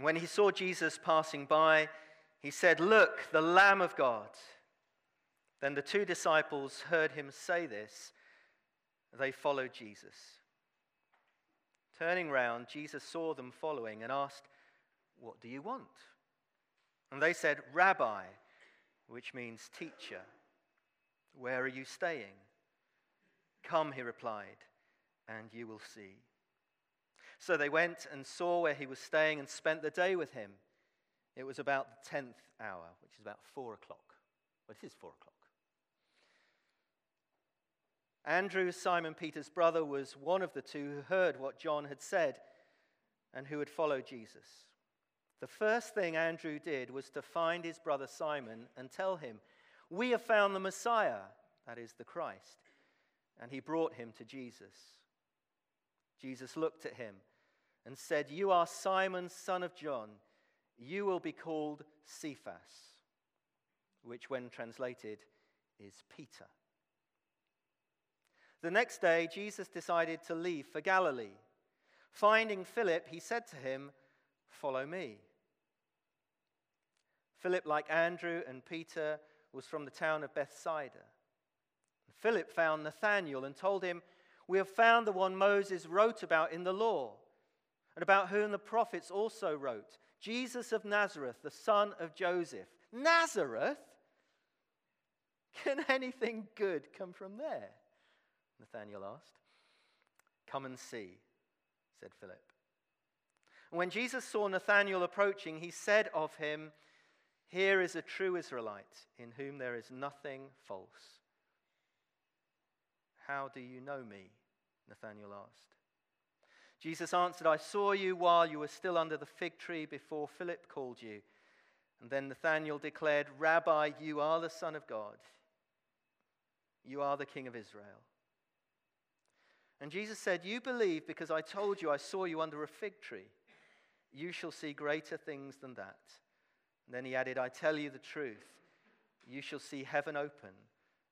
When he saw Jesus passing by, he said, Look, the Lamb of God. Then the two disciples heard him say this. They followed Jesus. Turning round, Jesus saw them following and asked, What do you want? And they said, Rabbi, which means teacher, where are you staying? Come, he replied, and you will see. So they went and saw where he was staying and spent the day with him. It was about the tenth hour, which is about four o'clock. Well, it is four o'clock. Andrew, Simon Peter's brother, was one of the two who heard what John had said and who had followed Jesus. The first thing Andrew did was to find his brother Simon and tell him, We have found the Messiah, that is the Christ. And he brought him to Jesus. Jesus looked at him and said, You are Simon, son of John. You will be called Cephas, which, when translated, is Peter. The next day, Jesus decided to leave for Galilee. Finding Philip, he said to him, Follow me. Philip, like Andrew and Peter, was from the town of Bethsaida. Philip found Nathanael and told him, We have found the one Moses wrote about in the law, and about whom the prophets also wrote Jesus of Nazareth, the son of Joseph. Nazareth? Can anything good come from there? Nathanael asked. Come and see, said Philip. When Jesus saw Nathanael approaching, he said of him, Here is a true Israelite in whom there is nothing false. How do you know me? Nathanael asked. Jesus answered, I saw you while you were still under the fig tree before Philip called you. And then Nathanael declared, Rabbi, you are the Son of God. You are the King of Israel. And Jesus said, You believe because I told you I saw you under a fig tree. You shall see greater things than that. And then he added, I tell you the truth. You shall see heaven open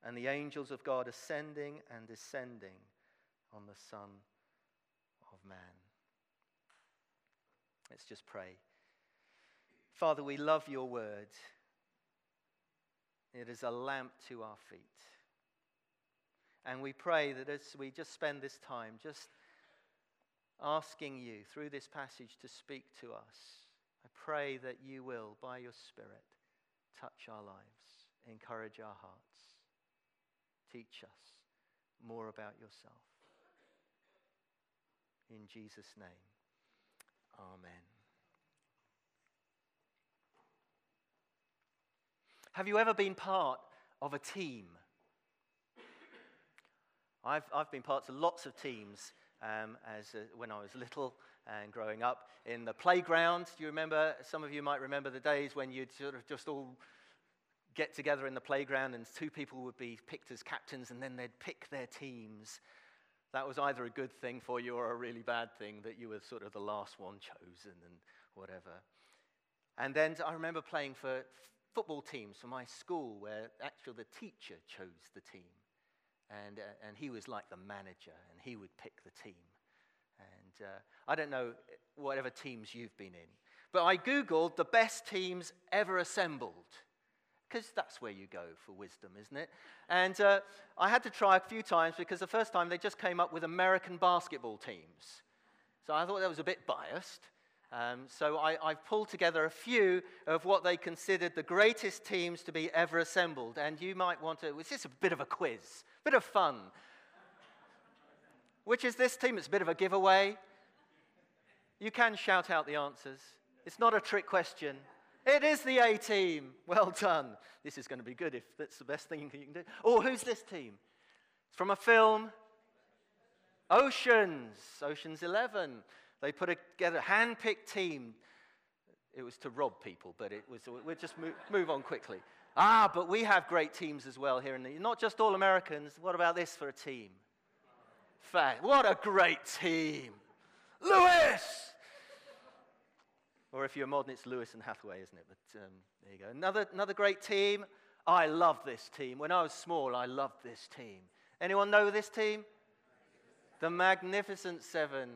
and the angels of God ascending and descending on the Son Man. Let's just pray. Father, we love your word. It is a lamp to our feet. And we pray that as we just spend this time just asking you through this passage to speak to us, I pray that you will, by your Spirit, touch our lives, encourage our hearts, teach us more about yourself. In Jesus' name, Amen. Have you ever been part of a team? I've, I've been part of lots of teams um, as uh, when I was little and growing up in the playground. Do you remember? Some of you might remember the days when you'd sort of just all get together in the playground and two people would be picked as captains and then they'd pick their teams. That was either a good thing for you or a really bad thing that you were sort of the last one chosen and whatever. And then I remember playing for football teams for my school where actually the teacher chose the team. And, uh, and he was like the manager, and he would pick the team. And uh, I don't know whatever teams you've been in, but I Googled the best teams ever assembled because that's where you go for wisdom, isn't it? And uh, I had to try a few times because the first time they just came up with American basketball teams. So I thought that was a bit biased. Um, so I, I've pulled together a few of what they considered the greatest teams to be ever assembled. And you might want to, it's just a bit of a quiz, a bit of fun. Which is this team? It's a bit of a giveaway. You can shout out the answers. It's not a trick question. It is the A team. Well done. This is going to be good if that's the best thing you can do. Oh, who's this team? It's from a film. Oceans. Oceans 11. They put together a hand-picked team. It was to rob people, but it was, we'll just move, move on quickly. Ah, but we have great teams as well here. In the, not just all Americans. What about this for a team? What a great team. Lewis! If you're modern, it's Lewis and Hathaway, isn't it? But um, there you go. Another, another great team. I love this team. When I was small, I loved this team. Anyone know this team? The Magnificent Seven.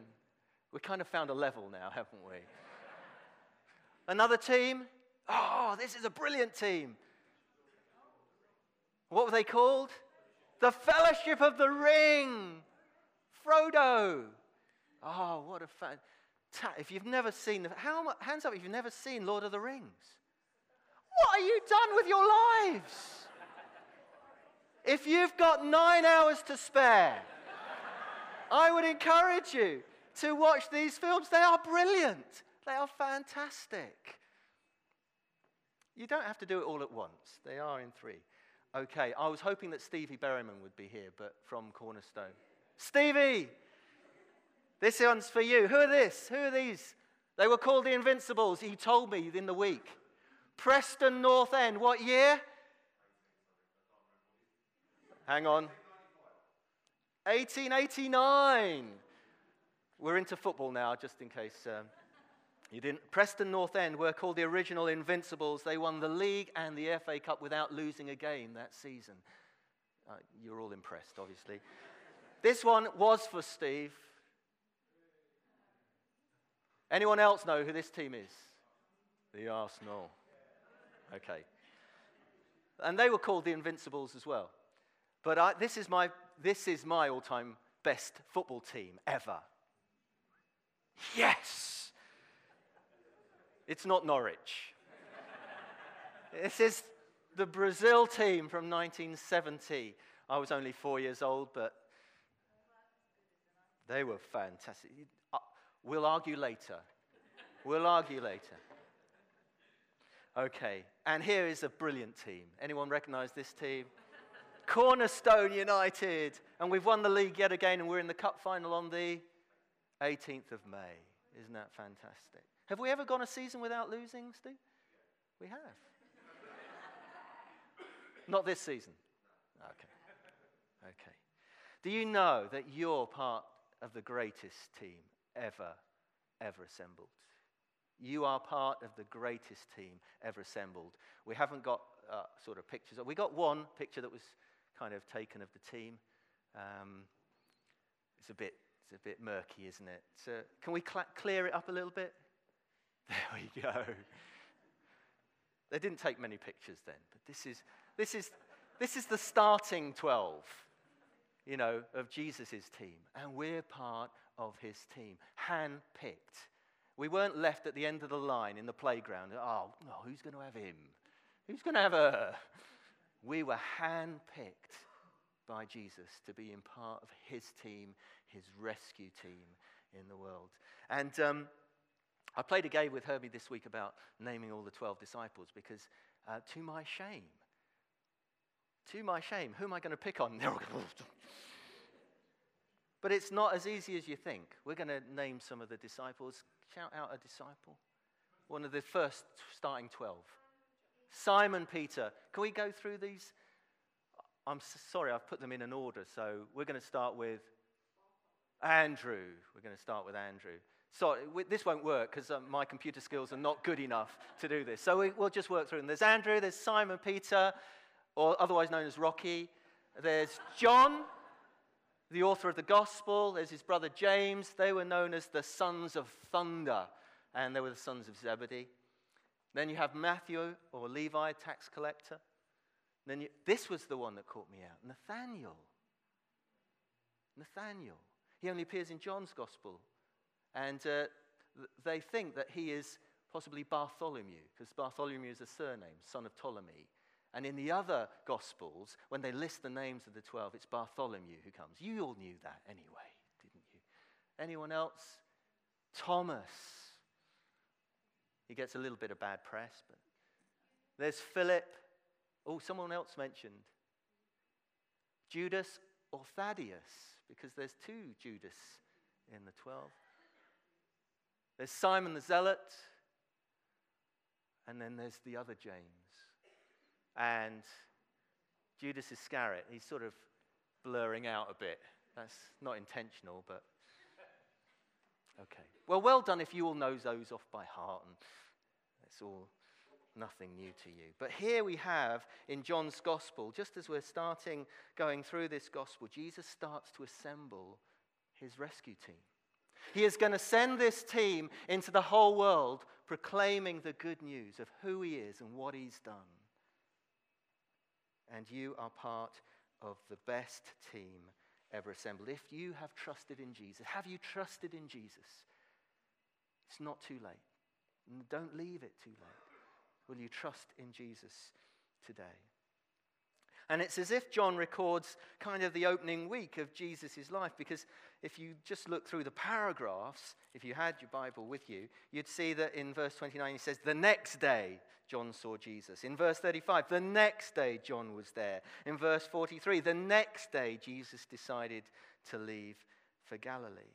We kind of found a level now, haven't we? Another team? Oh, this is a brilliant team. What were they called? The Fellowship of the Ring. Frodo. Oh, what a fan. If you've never seen, how, hands up if you've never seen Lord of the Rings. What are you done with your lives? If you've got nine hours to spare, I would encourage you to watch these films. They are brilliant, they are fantastic. You don't have to do it all at once, they are in three. Okay, I was hoping that Stevie Berryman would be here, but from Cornerstone. Stevie, this one's for you. Who are this? Who are these? They were called the Invincibles. He told me in the week. Preston North End. What year? Hang on. 1889. We're into football now, just in case um, you didn't. Preston North End were called the original Invincibles. They won the league and the FA Cup without losing a game that season. Uh, you're all impressed, obviously. this one was for Steve. Anyone else know who this team is? The Arsenal. Okay. And they were called the Invincibles as well. But I, this is my, this is my all time best football team ever. Yes! It's not Norwich. this is the Brazil team from 1970. I was only four years old, but they were fantastic. We'll argue later. We'll argue later. Okay, and here is a brilliant team. Anyone recognize this team? Cornerstone United. And we've won the league yet again, and we're in the cup final on the 18th of May. Isn't that fantastic? Have we ever gone a season without losing, Steve? We have. Not this season. Okay. Okay. Do you know that you're part of the greatest team ever, ever assembled? You are part of the greatest team ever assembled. We haven't got uh, sort of pictures. We got one picture that was kind of taken of the team. Um, it's a bit, it's a bit murky, isn't it? So can we cl- clear it up a little bit? There we go. They didn't take many pictures then, but this is, this is, this is the starting 12, you know, of Jesus' team. And we're part of his team, hand picked we weren't left at the end of the line in the playground. Oh, no, who's going to have him? Who's going to have her? We were handpicked by Jesus to be in part of his team, his rescue team in the world. And um, I played a game with Herbie this week about naming all the 12 disciples because, uh, to my shame, to my shame, who am I going to pick on? but it's not as easy as you think. We're going to name some of the disciples. Shout out a disciple. One of the first starting 12. Simon Peter. Can we go through these? I'm sorry, I've put them in an order. So we're going to start with Andrew. We're going to start with Andrew. Sorry, this won't work because um, my computer skills are not good enough to do this. So we, will just work through them. There's Andrew, there's Simon Peter, or otherwise known as Rocky. There's John, the author of the gospel. There's his brother James. They were known as the sons of thunder, and they were the sons of Zebedee. Then you have Matthew or Levi, tax collector. Then you, this was the one that caught me out Nathanael. Nathanael. He only appears in John's gospel. And uh, they think that he is possibly Bartholomew, because Bartholomew is a surname, son of Ptolemy. And in the other Gospels, when they list the names of the 12, it's Bartholomew who comes. You all knew that anyway, didn't you? Anyone else? Thomas. He gets a little bit of bad press, but there's Philip. Oh, someone else mentioned Judas or Thaddeus, because there's two Judas in the 12. There's Simon the Zealot, and then there's the other James. And Judas Iscariot, he's sort of blurring out a bit. That's not intentional, but okay. Well, well done if you all know those off by heart, and it's all nothing new to you. But here we have in John's gospel, just as we're starting going through this gospel, Jesus starts to assemble his rescue team. He is going to send this team into the whole world proclaiming the good news of who He is and what He's done. And you are part of the best team ever assembled. If you have trusted in Jesus, have you trusted in Jesus? It's not too late. Don't leave it too late. Will you trust in Jesus today? And it's as if John records kind of the opening week of Jesus' life, because if you just look through the paragraphs, if you had your Bible with you, you'd see that in verse 29 he says, The next day John saw Jesus. In verse 35, the next day John was there. In verse 43, the next day Jesus decided to leave for Galilee.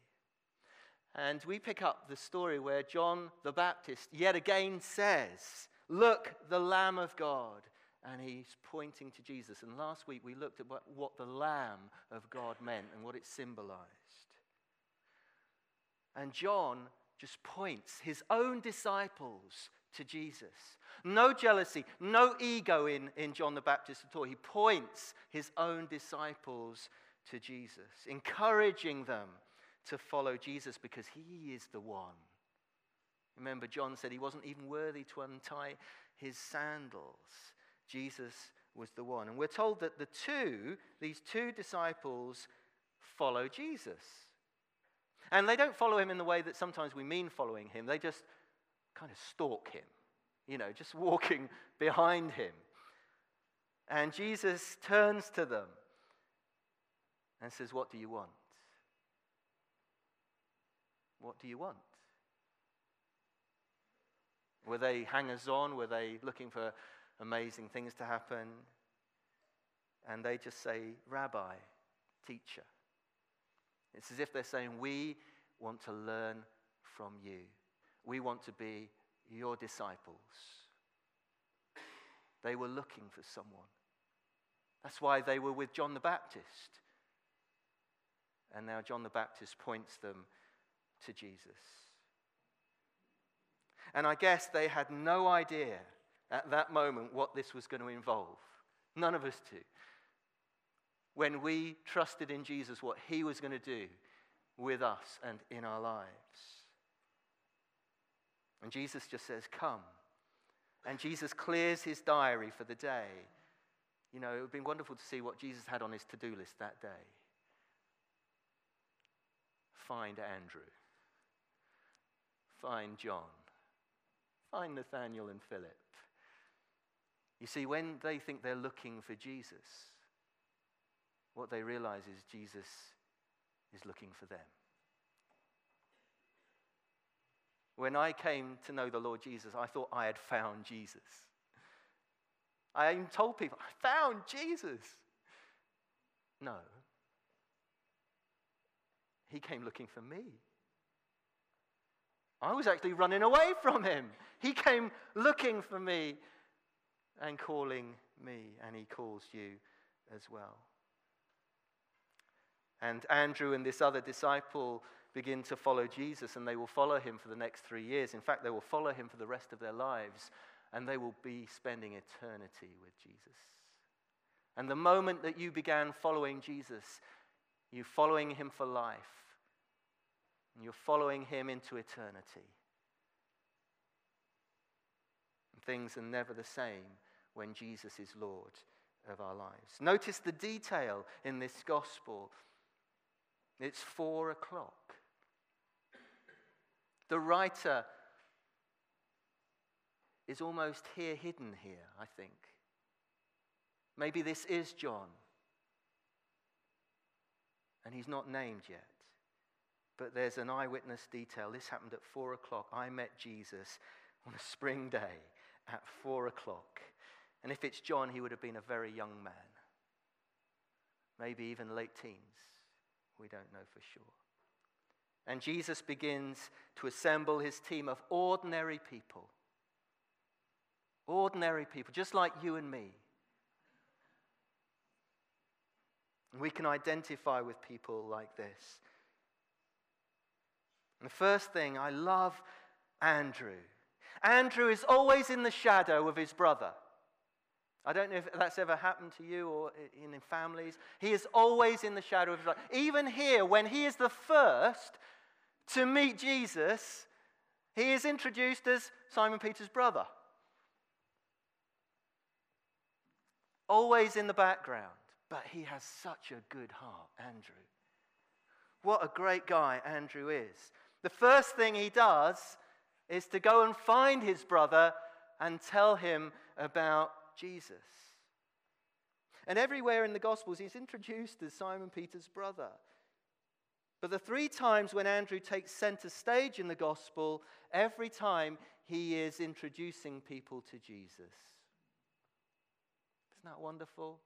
And we pick up the story where John the Baptist yet again says, Look, the Lamb of God and he's pointing to Jesus. And last week we looked at what, what the Lamb of God meant and what it symbolized. And John just points his own disciples to Jesus. No jealousy, no ego in, in John the Baptist at all. He points his own disciples to Jesus, encouraging them to follow Jesus because he is the one. Remember, John said he wasn't even worthy to untie his sandals. Jesus was the one. And we're told that the two, these two disciples, follow Jesus. And they don't follow him in the way that sometimes we mean following him, they just kind of stalk him, you know, just walking behind him. And Jesus turns to them and says, What do you want? What do you want? Were they hangers on? Were they looking for amazing things to happen. And they just say, Rabbi, teacher. It's as if they're saying, We want to learn from you. We want to be your disciples. They were looking for someone. That's why they were with John the Baptist. And now John the Baptist points them to Jesus. And I guess they had no idea at that moment what this was going to involve. None of us do. When we trusted in Jesus, what he was going to do with us and in our lives. And Jesus just says, Come. And Jesus clears his diary for the day. You know, it would have been wonderful to see what Jesus had on his to do list that day. Find Andrew. Find John. Find Nathanael and Philip. You see, when they think they're looking for Jesus, what they realize is Jesus is looking for them. When I came to know the Lord Jesus, I thought I had found Jesus. I even told people, I found Jesus. No. He came looking for me. I was actually running away from him. He came looking for me and calling me, and he calls you as well. And Andrew and this other disciple begin to follow Jesus, and they will follow him for the next three years. In fact, they will follow him for the rest of their lives, and they will be spending eternity with Jesus. And the moment that you began following Jesus, you're following him for life, and you're following him into eternity. And things are never the same when Jesus is Lord of our lives. Notice the detail in this gospel. It's four o'clock. The writer is almost here, hidden here, I think. Maybe this is John. And he's not named yet. But there's an eyewitness detail. This happened at four o'clock. I met Jesus on a spring day at four o'clock. And if it's John, he would have been a very young man, maybe even late teens. We don't know for sure. And Jesus begins to assemble his team of ordinary people. Ordinary people, just like you and me. And we can identify with people like this. And the first thing, I love Andrew. Andrew is always in the shadow of his brother. I don't know if that's ever happened to you or in, families. He is always in the shadow of his life. Even here, when he is the first to meet Jesus, he is introduced as Simon Peter's brother. Always in the background, but he has such a good heart, Andrew. What a great guy Andrew is. The first thing he does is to go and find his brother and tell him about Jesus. And everywhere in the Gospels, he's introduced as Simon Peter's brother. But the three times when Andrew takes center stage in the Gospel, every time he is introducing people to Jesus. Isn't that wonderful?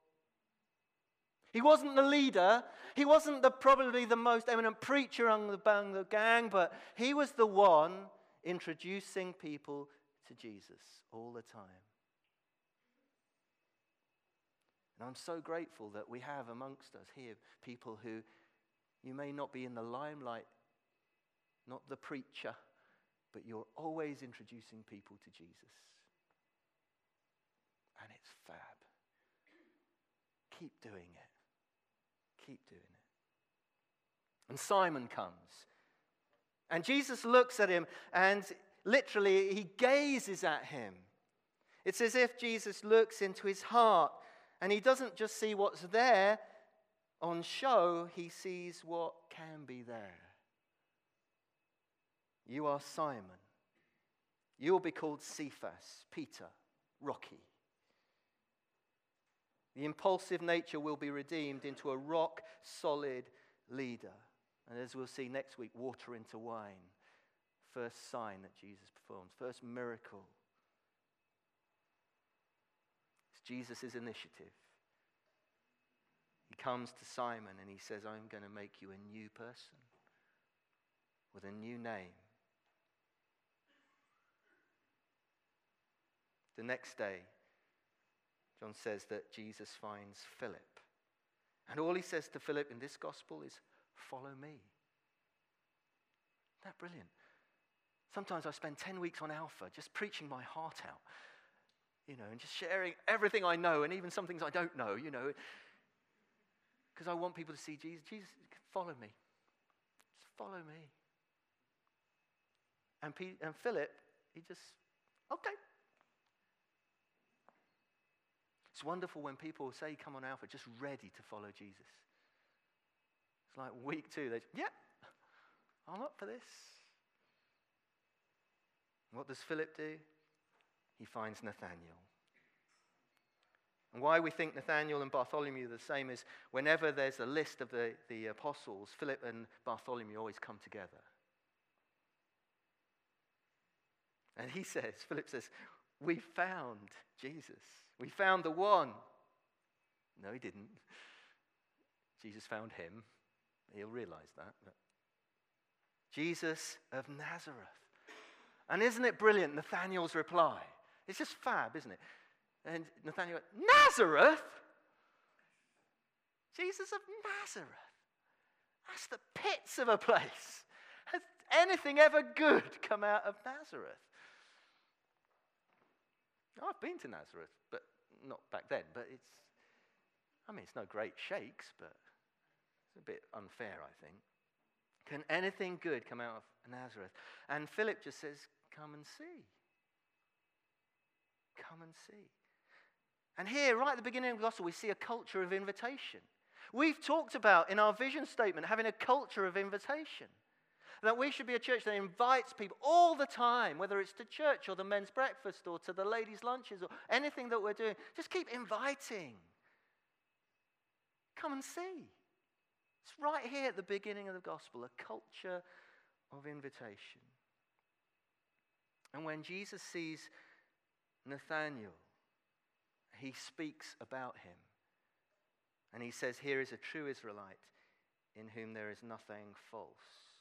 He wasn't the leader. He wasn't the, probably the most eminent preacher among the, among the gang, but he was the one introducing people to Jesus all the time. And I'm so grateful that we have amongst us here people who you may not be in the limelight, not the preacher, but you're always introducing people to Jesus. And it's fab. Keep doing it. Keep doing it. And Simon comes. And Jesus looks at him and literally he gazes at him. It's as if Jesus looks into his heart and he doesn't just see what's there on show, he sees what can be there. You are Simon. You will be called Cephas, Peter, Rocky. The impulsive nature will be redeemed into a rock solid leader. And as we'll see next week, water into wine. First sign that Jesus performs, first miracle. It's Jesus' initiative. He comes to Simon and he says, I'm going to make you a new person with a new name. The next day, John says that Jesus finds Philip. And all he says to Philip in this gospel is, Follow me. Isn't that brilliant? Sometimes I spend 10 weeks on Alpha just preaching my heart out, you know, and just sharing everything I know and even some things I don't know, you know, because I want people to see Jesus. Jesus, follow me. Just follow me. And, Pete, and Philip, he just, okay. It's wonderful when people say, come on, Alpha, just ready to follow Jesus. It's like week two, they, yeah, I'm up for this. What does Philip do? He finds Nathanael. And why we think Nathanael and Bartholomew are the same is whenever there's a list of the, the apostles, Philip and Bartholomew always come together. And he says, Philip says, We found Jesus. We found the one. No, he didn't. Jesus found him. He'll realize that. Jesus of Nazareth. And isn't it brilliant, Nathanael's reply? It's just fab, isn't it? And Nathanael went, Nazareth? Jesus of Nazareth. That's the pits of a place. Has anything ever good come out of Nazareth? I've been to Nazareth, but not back then. But it's, I mean, it's no great shakes, but it's a bit unfair, I think. Can anything good come out of Nazareth? And Philip just says, Come and see. Come and see. And here, right at the beginning of the gospel, we see a culture of invitation. We've talked about in our vision statement having a culture of invitation. That we should be a church that invites people all the time, whether it's to church or the men's breakfast or to the ladies' lunches or anything that we're doing. Just keep inviting. Come and see. It's right here at the beginning of the gospel a culture of invitation. And when Jesus sees Nathanael, he speaks about him. And he says, Here is a true Israelite in whom there is nothing false.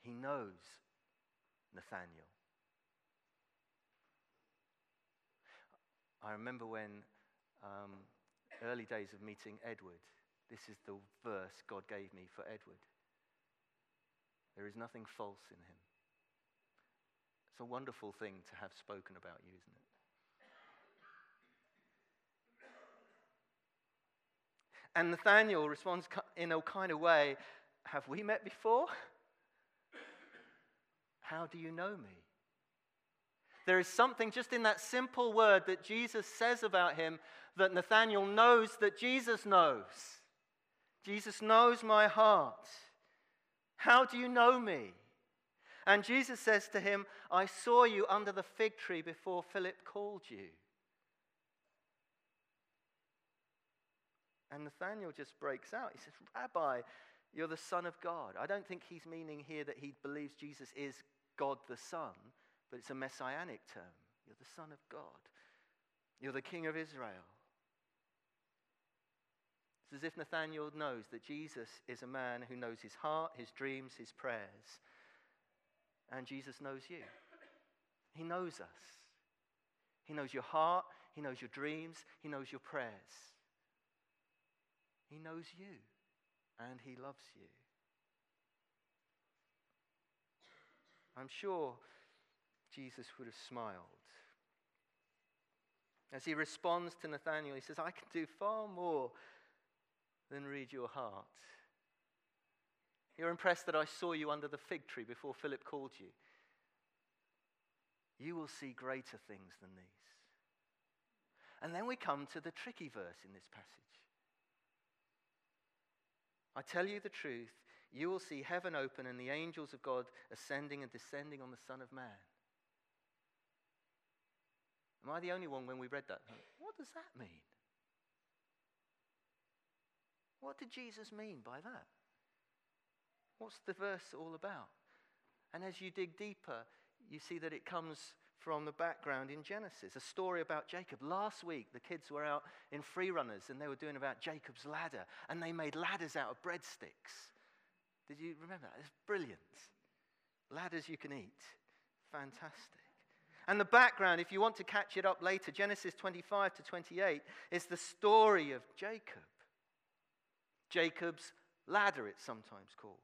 He knows Nathanael. I remember when um, early days of meeting Edward, this is the verse God gave me for Edward. There is nothing false in him. It's a wonderful thing to have spoken about you, isn't it? And Nathanael responds in a kind of way Have we met before? How do you know me? There is something just in that simple word that Jesus says about him that Nathanael knows that Jesus knows. Jesus knows my heart. How do you know me? And Jesus says to him, I saw you under the fig tree before Philip called you. And Nathanael just breaks out. He says, Rabbi, you're the Son of God. I don't think he's meaning here that he believes Jesus is God the Son, but it's a messianic term. You're the Son of God. You're the King of Israel. It's as if Nathanael knows that Jesus is a man who knows his heart, his dreams, his prayers. And Jesus knows you. He knows us. He knows your heart, He knows your dreams, He knows your prayers. He knows you, and He loves you. I'm sure Jesus would have smiled. As he responds to Nathanael, he says, I can do far more than read your heart. You're impressed that I saw you under the fig tree before Philip called you. You will see greater things than these. And then we come to the tricky verse in this passage. I tell you the truth, you will see heaven open and the angels of God ascending and descending on the Son of Man. Am I the only one when we read that? What does that mean? What did Jesus mean by that? What's the verse all about? And as you dig deeper, you see that it comes from the background in Genesis, a story about Jacob. Last week, the kids were out in free runners and they were doing about Jacob's ladder, and they made ladders out of breadsticks. Did you remember that? It's brilliant. Ladders you can eat. Fantastic. And the background, if you want to catch it up later, Genesis 25 to 28, is the story of Jacob. Jacob's ladder, it's sometimes called.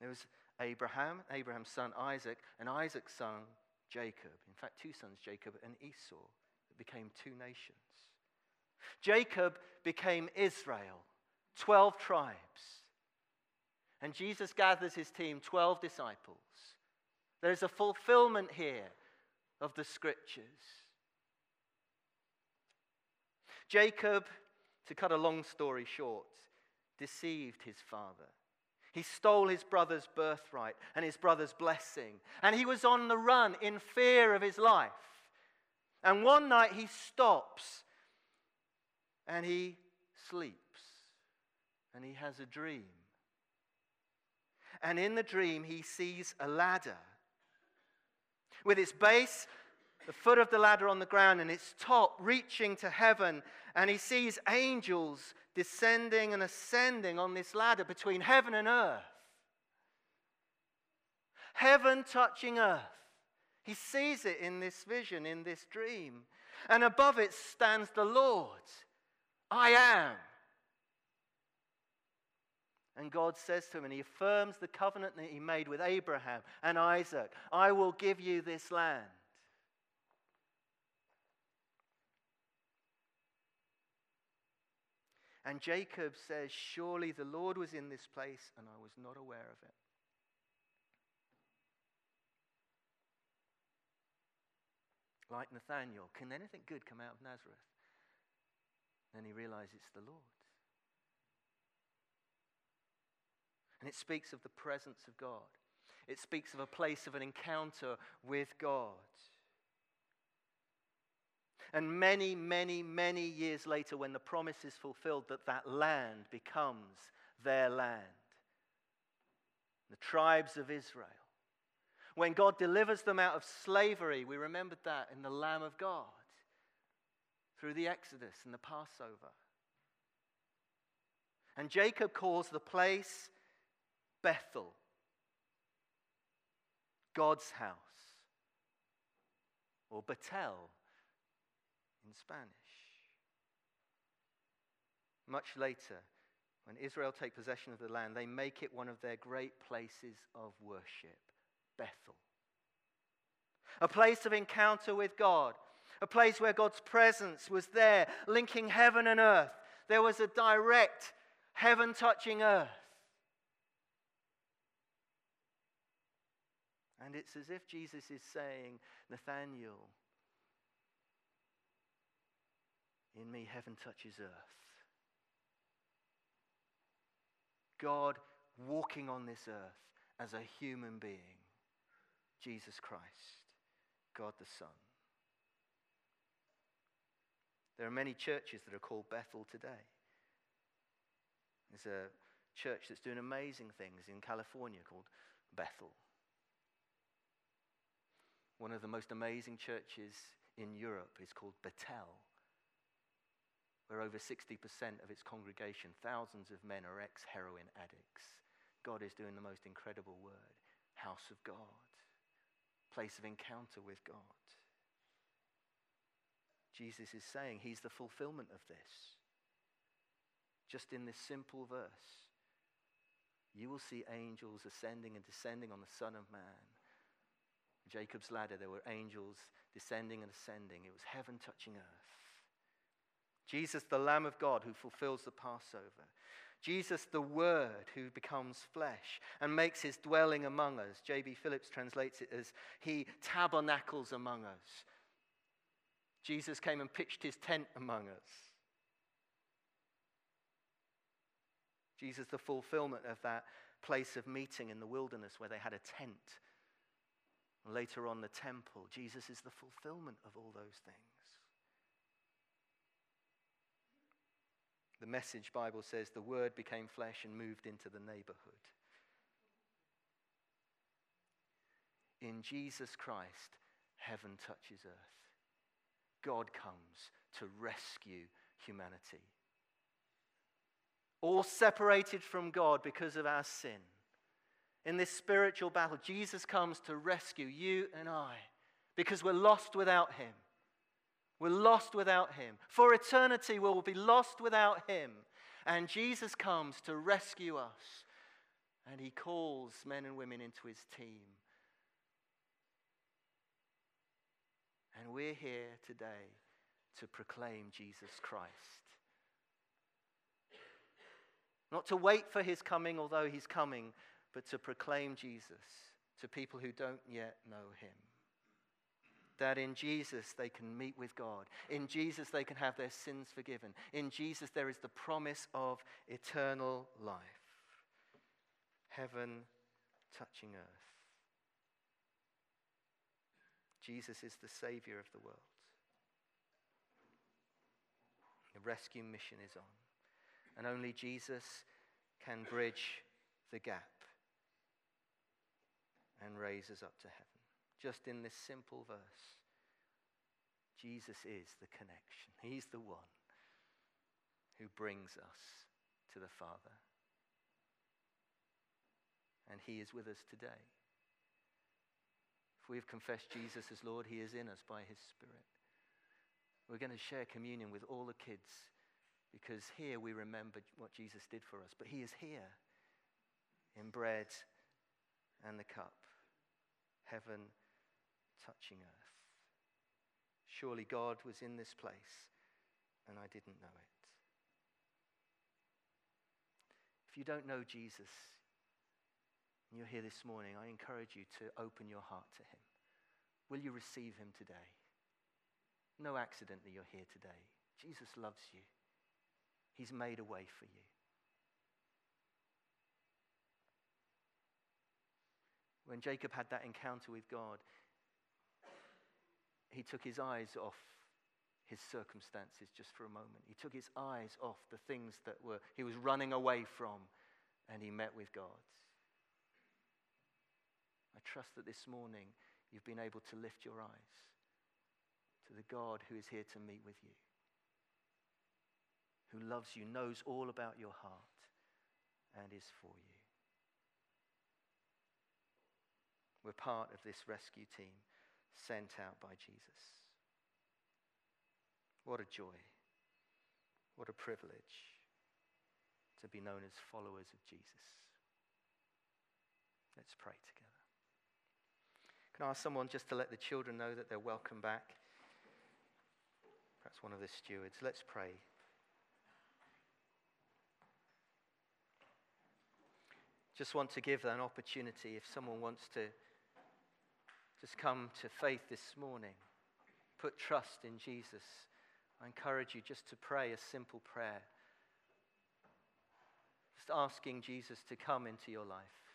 There was Abraham, Abraham's son Isaac, and Isaac's son Jacob. In fact, two sons, Jacob and Esau, that became two nations. Jacob became Israel, 12 tribes. And Jesus gathers his team, 12 disciples. There's a fulfillment here of the scriptures. Jacob, to cut a long story short, deceived his father. He stole his brother's birthright and his brother's blessing. And he was on the run in fear of his life. And one night he stops and he sleeps and he has a dream. And in the dream, he sees a ladder with its base, the foot of the ladder on the ground, and its top reaching to heaven. And he sees angels descending and ascending on this ladder between heaven and earth. Heaven touching earth. He sees it in this vision, in this dream. And above it stands the Lord. I am. And God says to him, and he affirms the covenant that he made with Abraham and Isaac I will give you this land. And Jacob says, Surely the Lord was in this place, and I was not aware of it. Like Nathanael, can anything good come out of Nazareth? Then he realizes it's the Lord. And it speaks of the presence of God. It speaks of a place of an encounter with God. And many, many, many years later, when the promise is fulfilled, that that land becomes their land. The tribes of Israel. When God delivers them out of slavery, we remembered that in the Lamb of God through the Exodus and the Passover. And Jacob calls the place Bethel, God's house, or Bethel in Spanish. Much later, when Israel take possession of the land, they make it one of their great places of worship, Bethel. A place of encounter with God, a place where God's presence was there, linking heaven and earth. There was a direct heaven touching earth. And it's as if Jesus is saying, Nathanael, in me heaven touches earth. God walking on this earth as a human being, Jesus Christ, God the Son. There are many churches that are called Bethel today. There's a church that's doing amazing things in California called Bethel. One of the most amazing churches in Europe is called Bethel, where over 60% of its congregation, thousands of men, are ex heroin addicts. God is doing the most incredible word house of God, place of encounter with God. Jesus is saying he's the fulfillment of this. Just in this simple verse, you will see angels ascending and descending on the Son of Man. Jacob's ladder, there were angels descending and ascending. It was heaven touching earth. Jesus, the Lamb of God who fulfills the Passover. Jesus, the Word who becomes flesh and makes his dwelling among us. J.B. Phillips translates it as he tabernacles among us. Jesus came and pitched his tent among us. Jesus, the fulfillment of that place of meeting in the wilderness where they had a tent. Later on, the temple. Jesus is the fulfillment of all those things. The message Bible says the word became flesh and moved into the neighborhood. In Jesus Christ, heaven touches earth. God comes to rescue humanity. All separated from God because of our sin. In this spiritual battle, Jesus comes to rescue you and I because we're lost without Him. We're lost without Him. For eternity, we'll be lost without Him. And Jesus comes to rescue us. And He calls men and women into His team And we're here today to proclaim Jesus Christ. Not to wait for his coming, although he's coming, but to proclaim Jesus to people who don't yet know him. That in Jesus they can meet with God. In Jesus they can have their sins forgiven. In Jesus there is the promise of eternal life. Heaven touching earth. Jesus is the Savior of the world. The rescue mission is on. And only Jesus can bridge the gap and raise us up to heaven. Just in this simple verse, Jesus is the connection. He's the one who brings us to the Father. And He is with us today. If we've confessed Jesus as Lord, He is in us by His Spirit. We're going to share communion with all the kids because here we remember what Jesus did for us. But He is here in bread and the cup, heaven touching earth. Surely God was in this place and I didn't know it. If you don't know Jesus, and you're here this morning, I encourage you to open your heart to Him. Will you receive Him today? No accident that you're here today. Jesus loves you, He's made a way for you. When Jacob had that encounter with God, he took his eyes off his circumstances just for a moment. He took his eyes off the things that were he was running away from and he met with God I trust that this morning you've been able to lift your eyes to the God who is here to meet with you, who loves you, knows all about your heart, and is for you. We're part of this rescue team sent out by Jesus. What a joy. What a privilege to be known as followers of Jesus. Let's pray together. Can I ask someone just to let the children know that they're welcome back? Perhaps one of the stewards. Let's pray. just want to give an opportunity if someone wants to just come to faith this morning, put trust in Jesus. I encourage you just to pray a simple prayer. Just asking Jesus to come into your life.